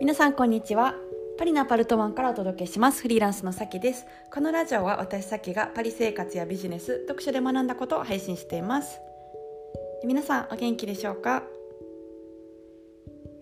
皆さんこんにちは。パリのアパルトマンからお届けします。フリーランスのさきです。このラジオは私さきがパリ生活やビジネス読書で学んだことを配信しています。皆さんお元気でしょうか、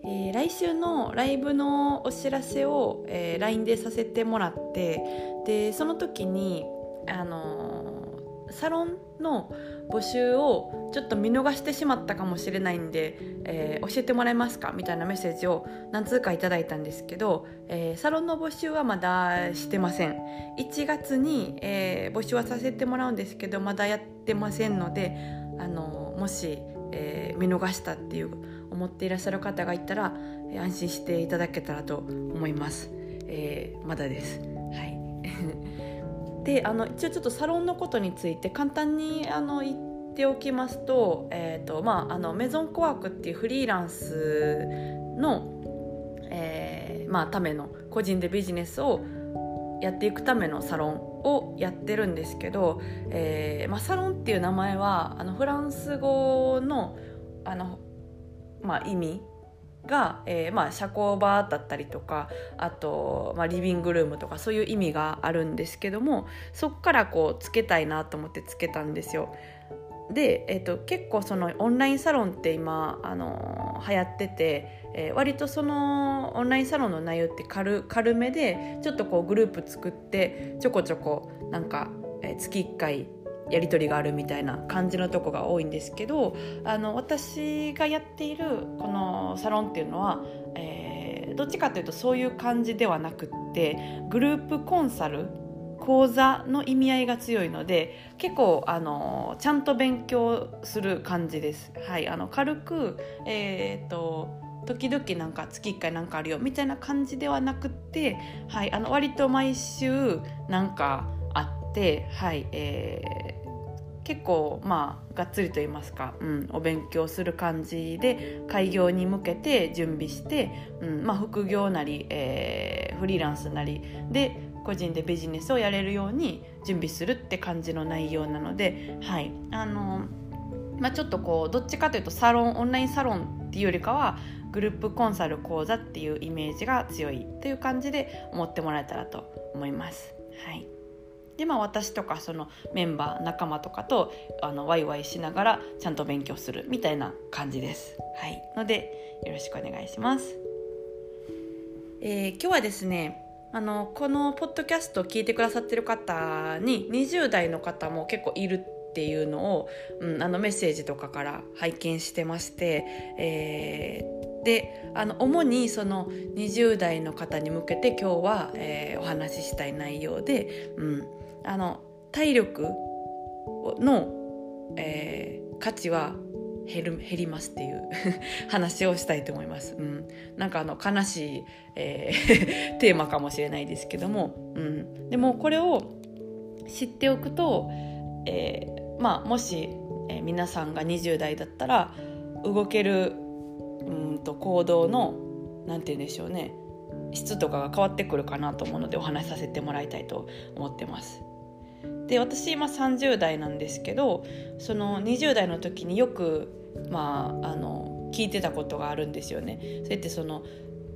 えー、来週のライブのお知らせを、えー、LINE でさせてもらってでその時にあのー、サロンの募集をちょっと見逃してしまったかもしれないんで、えー、教えてもらえますか？みたいなメッセージを何通かいただいたんですけど、えー、サロンの募集はまだしてません。1月に、えー、募集はさせてもらうんですけどまだやってませんのであのもし、え見逃したっていう思っていらっしゃる方がいたら、安心していただけたらと思います、えまだです。はい。であの一応ちょっとサロンのことについて簡単にあの言っておきますと,、えーとまあ、あのメゾンコワークっていうフリーランスの、えーまあ、ための個人でビジネスをやっていくためのサロンをやってるんですけど、えーまあ、サロンっていう名前はあのフランス語のあの、まあ、意味が、えーまあ、社交場だったりとかあと、まあ、リビングルームとかそういう意味があるんですけどもそっからこうつけたいなと思ってつけたんですよ。で、えーと、結構そのオンラインサロンって今、あのー、流行ってて、えー、割とそのオンラインサロンの内容って軽軽めでちょっとこうグループ作ってちょこちょこなんか、えー、月1回やり取りがあるみたいな感じのとこが多いんですけどあの私がやっているこのサロンっていうのは、えー、どっちかというとそういう感じではなくってグループコンサル講座の意味合いが強いので結構あのちゃんと勉強する感じです。はい、あの軽く、えーと、時々なんか月1回なんかあるよみたいな感じではなくって、はい、あの割と毎週なんかあって、はいえー、結構まあがっつりと言いますか、うん、お勉強する感じで開業に向けて準備して、うんまあ、副業なり、えー、フリーランスなりで個人でビジネスをやれるように準備するって感じの内容なので、はいあのまあ、ちょっとこうどっちかというとサロンオンラインサロンっていうよりかはグループコンサル講座っていうイメージが強いという感じで思ってもらえたらと思います。はいでまあ私とかそのメンバー仲間とかとあのワイワイしながらちゃんと勉強するみたいな感じです。はい、のでよろしくお願いします。えー、今日はですねあのこのポッドキャストを聞いてくださってる方に20代の方も結構いるっていうのを、うん、あのメッセージとかから拝見してまして、えー、であの主にその20代の方に向けて今日は、えー、お話ししたい内容で、うん、あの体力の、えー、価値は減る減りますっていう 話をしたいと思います。うん、なんかあの悲しい、えー テーマかもしれないですけども、うん、でもこれを知っておくと、えー、まあ、もし、えー、皆さんが20代だったら動けるうんと行動の何て言うんでしょうね質とかが変わってくるかなと思うのでお話しさせてもらいたいと思ってます。で私今30代なんですけどその20代の時によく、まあ、あの聞いてたことがあるんですよね。それってその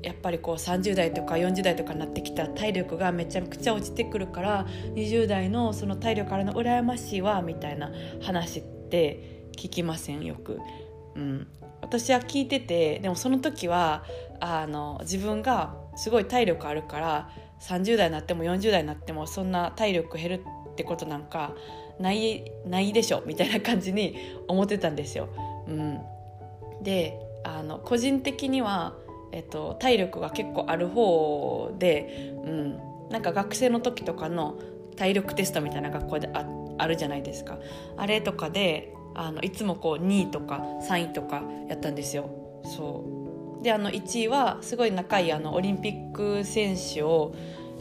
やっぱりこう30代とか40代とかになってきた体力がめちゃくちゃ落ちてくるから20代のその体力からの羨ましいわみたいな話って聞きませんよく。うん、私は聞いててでもその時はあの自分がすごい体力あるから30代になっても40代になってもそんな体力減るってことなんかないないでしょみたいな感じに思ってたんですよ。うん、であの個人的には、えっと、体力が結構ある方で、うん、なんか学生の時とかの体力テストみたいな学校でああるじゃないですかあれとかであのいつもこう2位とか3位とかやったんですよ。そうであの1位はすごい仲いいあのオリンピック選手を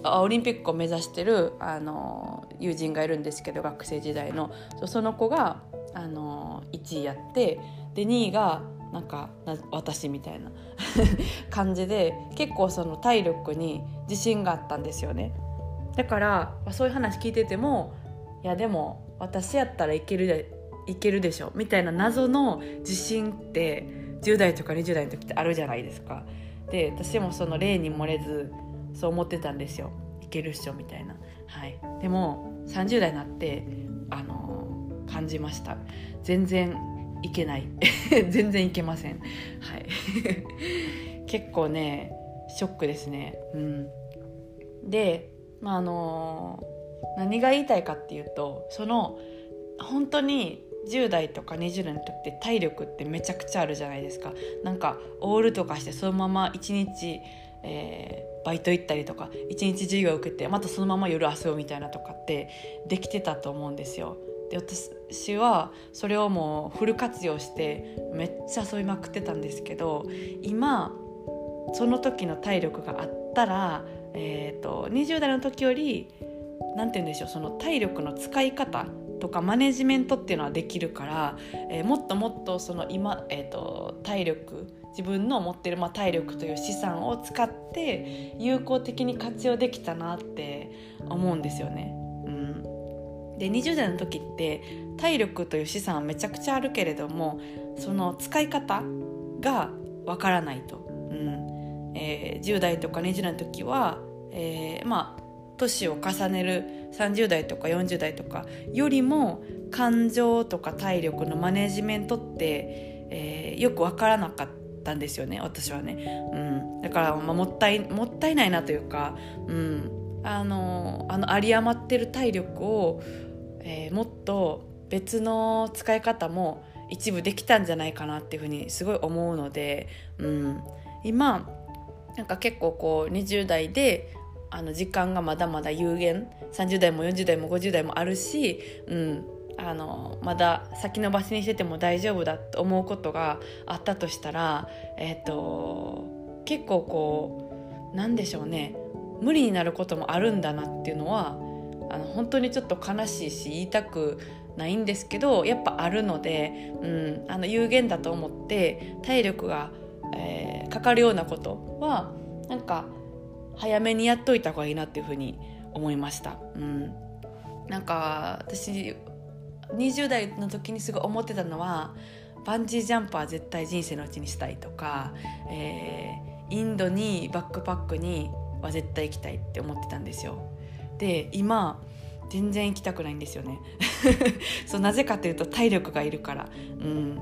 オリンピックを目指してるあの友人がいるんですけど学生時代の。その子があの1位やってで2位がなんか私みたいな 感じで結構その体力に自信があったんですよね。だからそういう話聞いててもいやでも私やったらいけるでいけるでしょみたいな謎の自信って10代とか20代の時ってあるじゃないですか。で私もその例に漏れずそう思ってたんですよ。いけるっしょみたいな、はい、でも30代になってあの感じました。全然いけない。全然いけません。はい。結構ねショックですね。うん。でまああの何が言いたいかっていうとその本当に10代とか20代の時って体力ってめちゃくちゃあるじゃないですか。なんかオールとかしてそのまま1日、えー、バイト行ったりとか1日授業受けてまたそのまま夜遊ぶみたいなとかってできてたと思うんですよ。で私はそれをもうフル活用してめっちゃ遊びまくってたんですけど今その時の体力があったら、えーと、20代の時より何て言うんでしょうその体力の使い方とかマネジメントっていうのはできるから、えー、もっともっとその今、えーと、体力自分の持ってる、まあ、体力という資産を使って有効的に活用できたなって思うんですよね。うん、で20代の時って体力という資産はめちゃくちゃあるけれどもその使い方がわからないと。うんえー、10代とか20代の時は、えー、まあ年を重ねる30代とか40代とかよりも感情とか体力のマネジメントって、えー、よく分からなかったんですよね私はね、うん、だから、まあ、もったいもったいないなというか、うん、あのあの有り余ってる体力を、えー、もっと別の使い方も一部できたんじゃないかなっていうふうにすごい思うので、うん、今なんか結構こう20代であの時間がまだまだ有限。30代も40代も50代もあるし、うん、あのまだ先延ばしにしてても大丈夫だと思うことがあったとしたら、えーと、結構こうなんでしょうね。無理になることもあるんだなっていうのはあの本当にちょっと悲しいし言いたくないんですけどやっぱあるので、うん、あの有限だと思って体力が、えー、かかるようなことはなんか早めにやっといた方がいいなっていうふうに思いました。うん、なんか私20代の時にすごい思ってたのはバンジージャンプは絶対人生のうちにしたいとか、えー、インドにバックパックには絶対行きたいって思ってたんですよ。で今全然行きたくないんですよね そうなぜかというと体力がいるから、うん、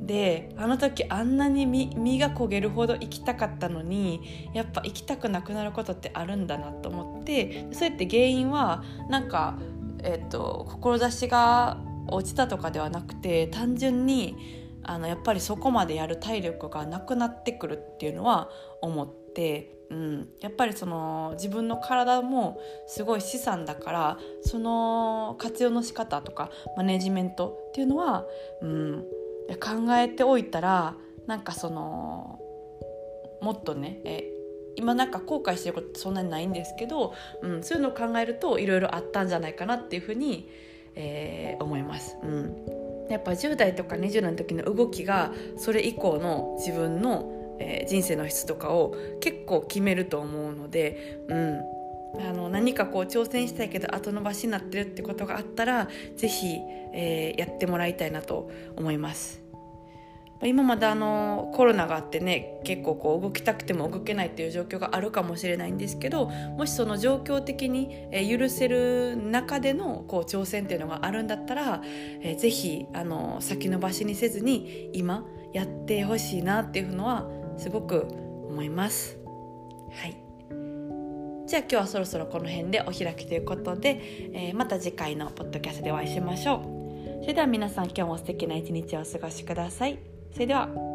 であの時あんなに身が焦げるほど行きたかったのにやっぱ行きたくなくなることってあるんだなと思ってそうやって原因はなんか、えーと、志が落ちたとかではなくて単純にあのやっぱりそこまでやる体力がなくなってくるっていうのは思って。うん、やっぱりその自分の体もすごい資産だからその活用の仕方とかマネジメントっていうのは、うん、考えておいたらなんかそのもっとねえ今なんか後悔してることそんなにないんですけど、うん、そういうのを考えるといろいろあったんじゃないかなっていうふうに、えー、思います。うんやっぱ10代とか20代の時の動きがそれ以降の自分の、えー、人生の質とかを結構決めると思うので、うん、あの何かこう挑戦したいけど後延ばしになってるってことがあったら是非、えー、やってもらいたいなと思います。今まだあのコロナがあってね結構こう動きたくても動けないっていう状況があるかもしれないんですけどもしその状況的に許せる中でのこう挑戦っていうのがあるんだったら、えー、ぜひあの先延ばしにせずに今やってほしいなっていうのはすごく思います。はいじゃあ今日はそろそろこの辺でお開きということで、えー、また次回のポッドキャストでお会いしましょう。それでは皆さん今日も素敵な一日をお過ごしください。それでは。